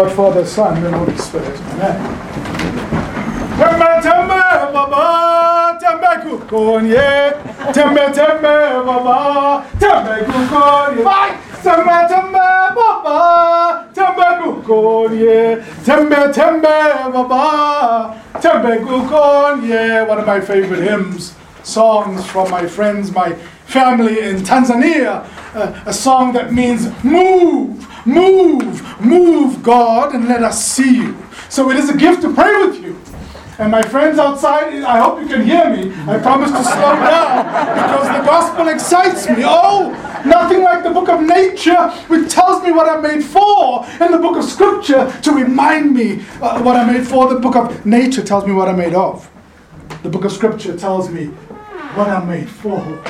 God, Father, Son, and Holy Spirit. Amen. Tembe tembe baba, tembe kukonye. Tembe tembe baba, tembe kukonye. One of my favorite hymns, songs from my friends, my family in Tanzania. Uh, a song that means move, move, move, God, and let us see you. So it is a gift to pray with you. And my friends outside, I hope you can hear me. I promise to slow down because the gospel excites me. Oh, nothing like the book of nature, which tells me what I'm made for, and the book of scripture to remind me uh, what I'm made for. The book of nature tells me what I'm made of. The book of scripture tells me what I'm made for.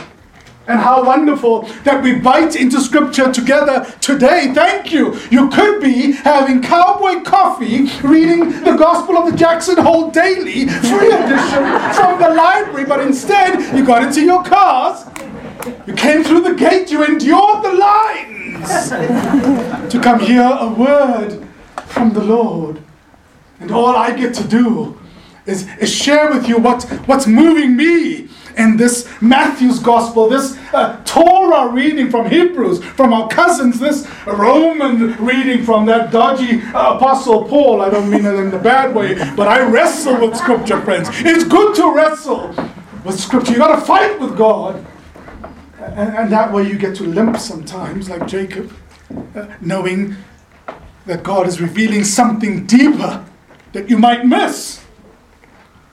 And how wonderful that we bite into scripture together today. Thank you. You could be having cowboy coffee, reading the Gospel of the Jackson Hole Daily, free edition from the library, but instead you got into your cars, you came through the gate, you endured the lines to come hear a word from the Lord. And all I get to do is, is share with you what, what's moving me in this Matthew's gospel, this uh, Torah reading from Hebrews, from our cousins, this Roman reading from that dodgy uh, Apostle Paul. I don't mean it in the bad way, but I wrestle with Scripture, friends. It's good to wrestle with Scripture. You got to fight with God. And, and, that way you get to limp sometimes, like Jacob, uh, knowing that God is revealing something deeper that you might miss.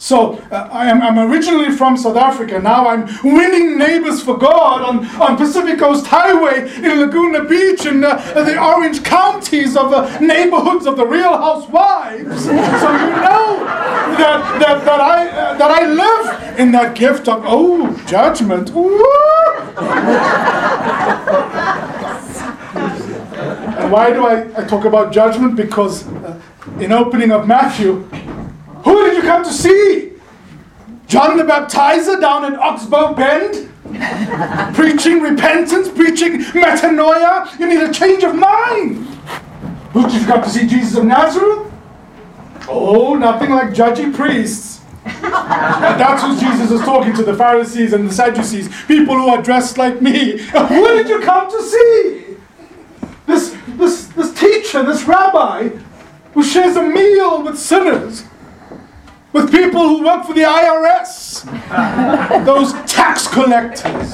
So uh, I am, I'm originally from South Africa. Now I'm winning neighbors for God on, on Pacific Coast Highway in Laguna Beach and uh, the orange counties of the neighborhoods of the Real Housewives. so you know that, that, that, I, uh, that I live in that gift of, oh, judgment. why do I, I talk about judgment? Because uh, in opening of Matthew, who did you come to see? John the Baptizer down in Oxbow Bend? preaching repentance, preaching metanoia. You need a change of mind. Who did you come to see? Jesus of Nazareth? Oh, nothing like judgy priests. That's who Jesus is talking to the Pharisees and the Sadducees, people who are dressed like me. Who did you come to see? This, this, this teacher, this rabbi, who shares a meal with sinners with people who work for the IRS, those tax collectors.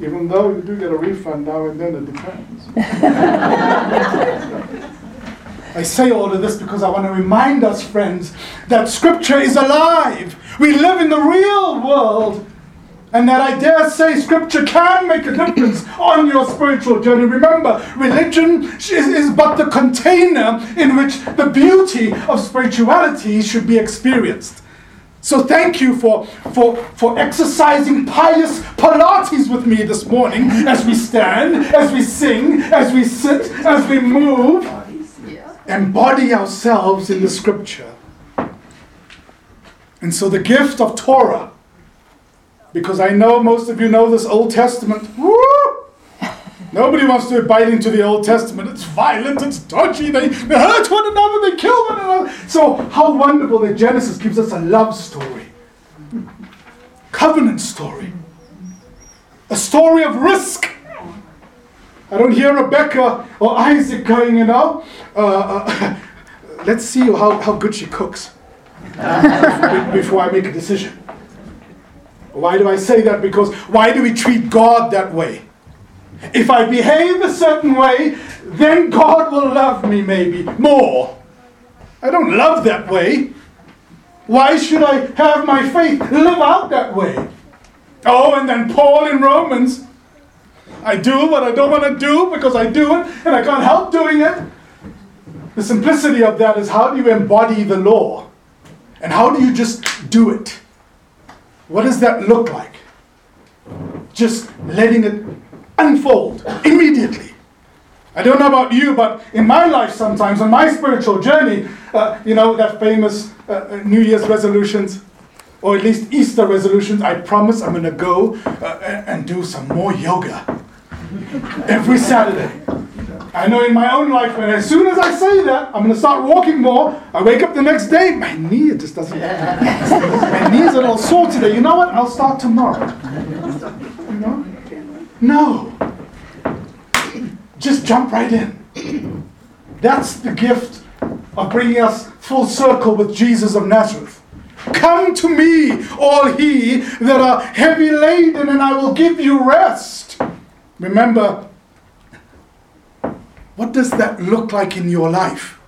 Even though you do get a refund now and then, it depends. I say all of this because I want to remind us, friends, that Scripture is alive. We live in the real world and that I dare say scripture can make a difference on your spiritual journey. Remember, religion is, is, but the container in which the beauty of spirituality should be experienced. So thank you for, for, for exercising pious Pilates with me this morning as we stand, as we sing, as we sit, as we move. Embody ourselves in the scripture. And so the gift of Torah because I know most of you know this Old Testament. Woo! Nobody wants to bite into the Old Testament. It's violent, it's dodgy, they, they hurt one another, they kill one another. So, how wonderful that Genesis gives us a love story, covenant story, a story of risk. I don't hear Rebecca or Isaac going, you know, uh, uh, let's see how, how good she cooks before I make a decision. Why do I say that? Because why do we treat God that way? If I behave a certain way, then God will love me maybe more. I don't love that way. Why should I have my faith live out that way? Oh, and then Paul in Romans. I do what I don't want to do because I do it and I can't help doing it. The simplicity of that is how do you embody the law? And how do you just do it? What does that look like? Just letting it unfold immediately. I don't know about you, but in my life sometimes, on my spiritual journey, uh, you know, that famous uh, uh New Year's resolutions, or at least Easter resolutions, I promise I'm going to go uh, and do some more yoga every Saturday. I know in my own life, when as soon as I say that, I'm going to start walking more. I wake up the next day, my knee just doesn't. my knees are all sore today. You know what? I'll start tomorrow. You know? No. Just jump right in. That's the gift of bringing us full circle with Jesus of Nazareth. Come to me, all he that are heavy laden, and I will give you rest. Remember, what does that look like in your life?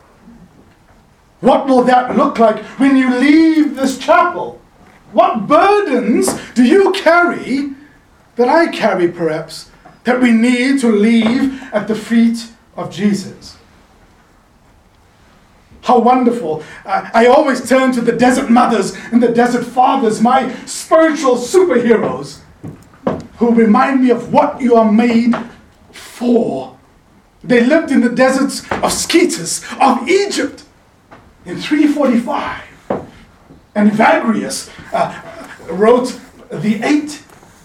What will that look like when you leave this chapel? What burdens do you carry that I carry, perhaps, that we need to leave at the feet of Jesus? How wonderful. Uh, I always turn to the desert mothers and the desert fathers, my spiritual superheroes, who remind me of what you are made for. They lived in the deserts of Sketis, of Egypt, in 345. And Evagrius uh, wrote the eight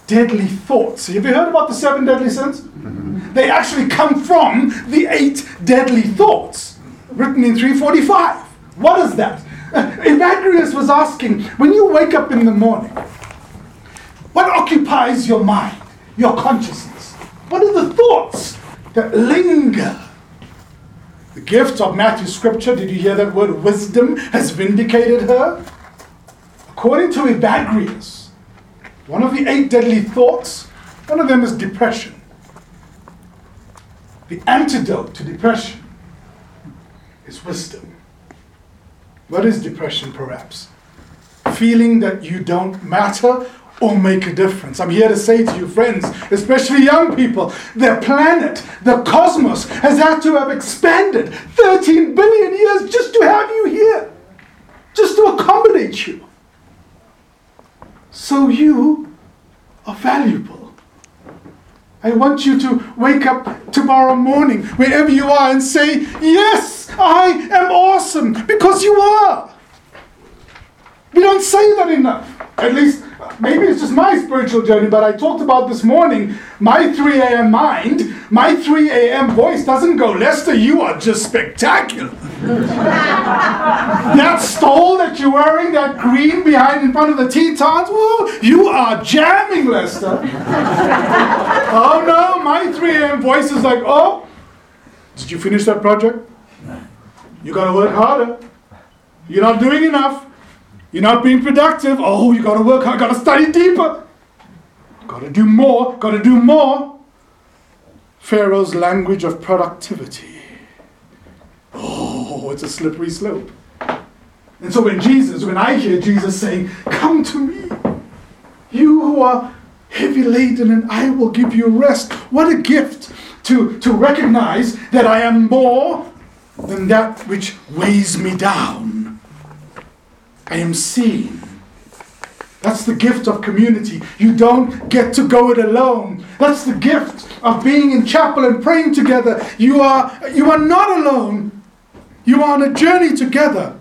deadly thoughts. Have you heard about the seven deadly sins? Mm-hmm. They actually come from the eight deadly thoughts, written in 345. What is that? Uh, Evagrius was asking, when you wake up in the morning, what occupies your mind, your consciousness? What are the thoughts linger. The gift of Matthew's scripture, did you hear that word? Wisdom has vindicated her. According to Evagrius, one of the eight deadly thoughts, one of them is depression. The antidote to depression is wisdom. What is depression, perhaps? Feeling that you don't matter or make a difference. I'm here to say to you, friends, especially young people, the planet, the cosmos, has had to have expanded 13 billion years just to have you here, just to accommodate you. So you are valuable. I want you to wake up tomorrow morning, wherever you are, and say, Yes, I am awesome, because you are. We don't say that enough. At least maybe it's just my spiritual journey, but I talked about this morning my 3 a.m. mind, my 3 a.m. voice doesn't go, Lester, you are just spectacular. that stole that you're wearing, that green behind in front of the Tetons, woo, you are jamming, Lester. oh no, my 3 a.m. voice is like, oh, did you finish that project? You gotta work harder. You're not doing enough. You're not being productive. Oh, you got to work hard, got to study deeper. Got to do more, got to do more. Pharaoh's language of productivity. Oh, it's a slippery slope. And so when Jesus, when I hear Jesus saying, Come to me, you who are heavy laden, and I will give you rest, what a gift to, to recognize that I am more than that which weighs me down. I am seen. That's the gift of community. You don't get to go it alone. That's the gift of being in chapel and praying together. You are, you are not alone. You are on a journey together.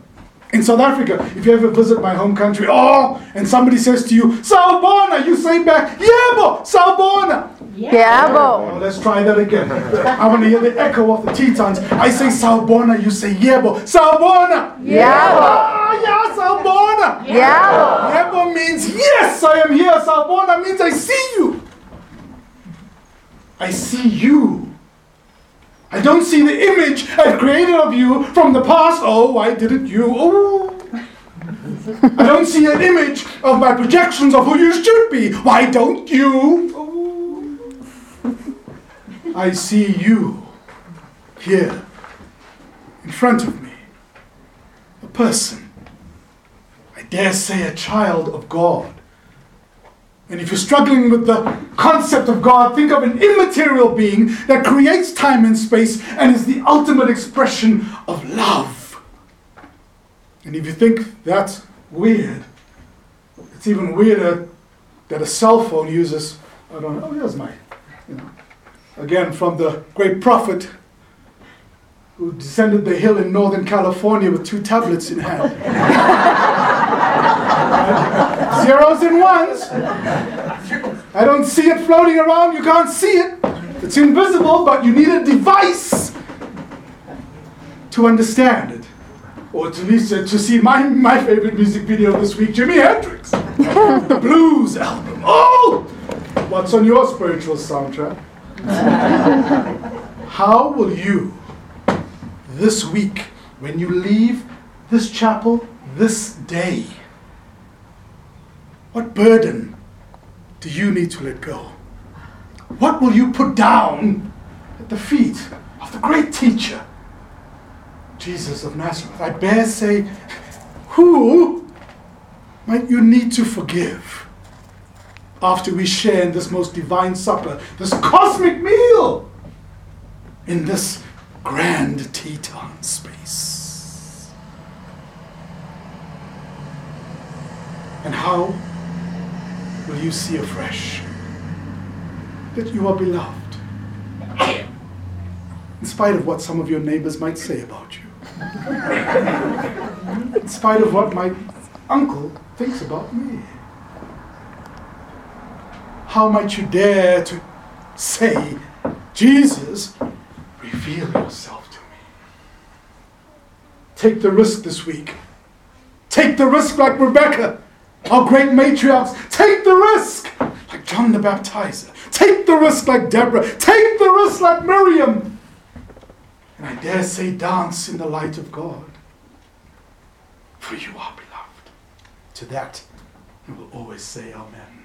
In South Africa, if you ever visit my home country, oh, and somebody says to you, Sawubona, you say back, Yebo, Sawubona. Yebo. Oh, let's try that again. I want to hear the echo of the Tetons. I say Sawubona, you say Yebo. Sawubona! Yebo. Ah, yeah, Sawubona. Yebo. Yebo means yes, I am here. Sawubona means I see you. I see you. I don't see the image I've created of you from the past. Oh, why didn't you? Oh. I don't see an image of my projections of who you should be. Why don't you? Oh. I see you here in front of me. A person. I dare say a child of God. And if you're struggling with the concept of God, think of an immaterial being that creates time and space and is the ultimate expression of love. And if you think that's weird, it's even weirder that a cell phone uses, I don't know, oh, here's my, you know, again from the great prophet who descended the hill in Northern California with two tablets in hand. Zeros and ones. I don't see it floating around. You can't see it. It's invisible, but you need a device to understand it. Or at least uh, to see my, my favorite music video this week, Jimi Hendrix. the blues album. Oh! What's on your spiritual soundtrack? How will you, this week, when you leave this chapel this day, what burden do you need to let go? What will you put down at the feet of the great teacher, Jesus of Nazareth? I dare say, who might you need to forgive after we share in this most divine supper, this cosmic meal, in this grand Teton space? And how will you see afresh that you are beloved? In spite of what some of your neighbors might say about you. In spite of what my uncle thinks about me. How might you dare to say, Jesus, reveal yourself to me? Take the risk this week. Take the risk like Rebecca, our great matriarchs. Take the risk like John the Baptizer. Take the risk like Deborah. Take the risk like Miriam. And I dare say, dance in the light of God. For you are beloved. To that, we will always say Amen.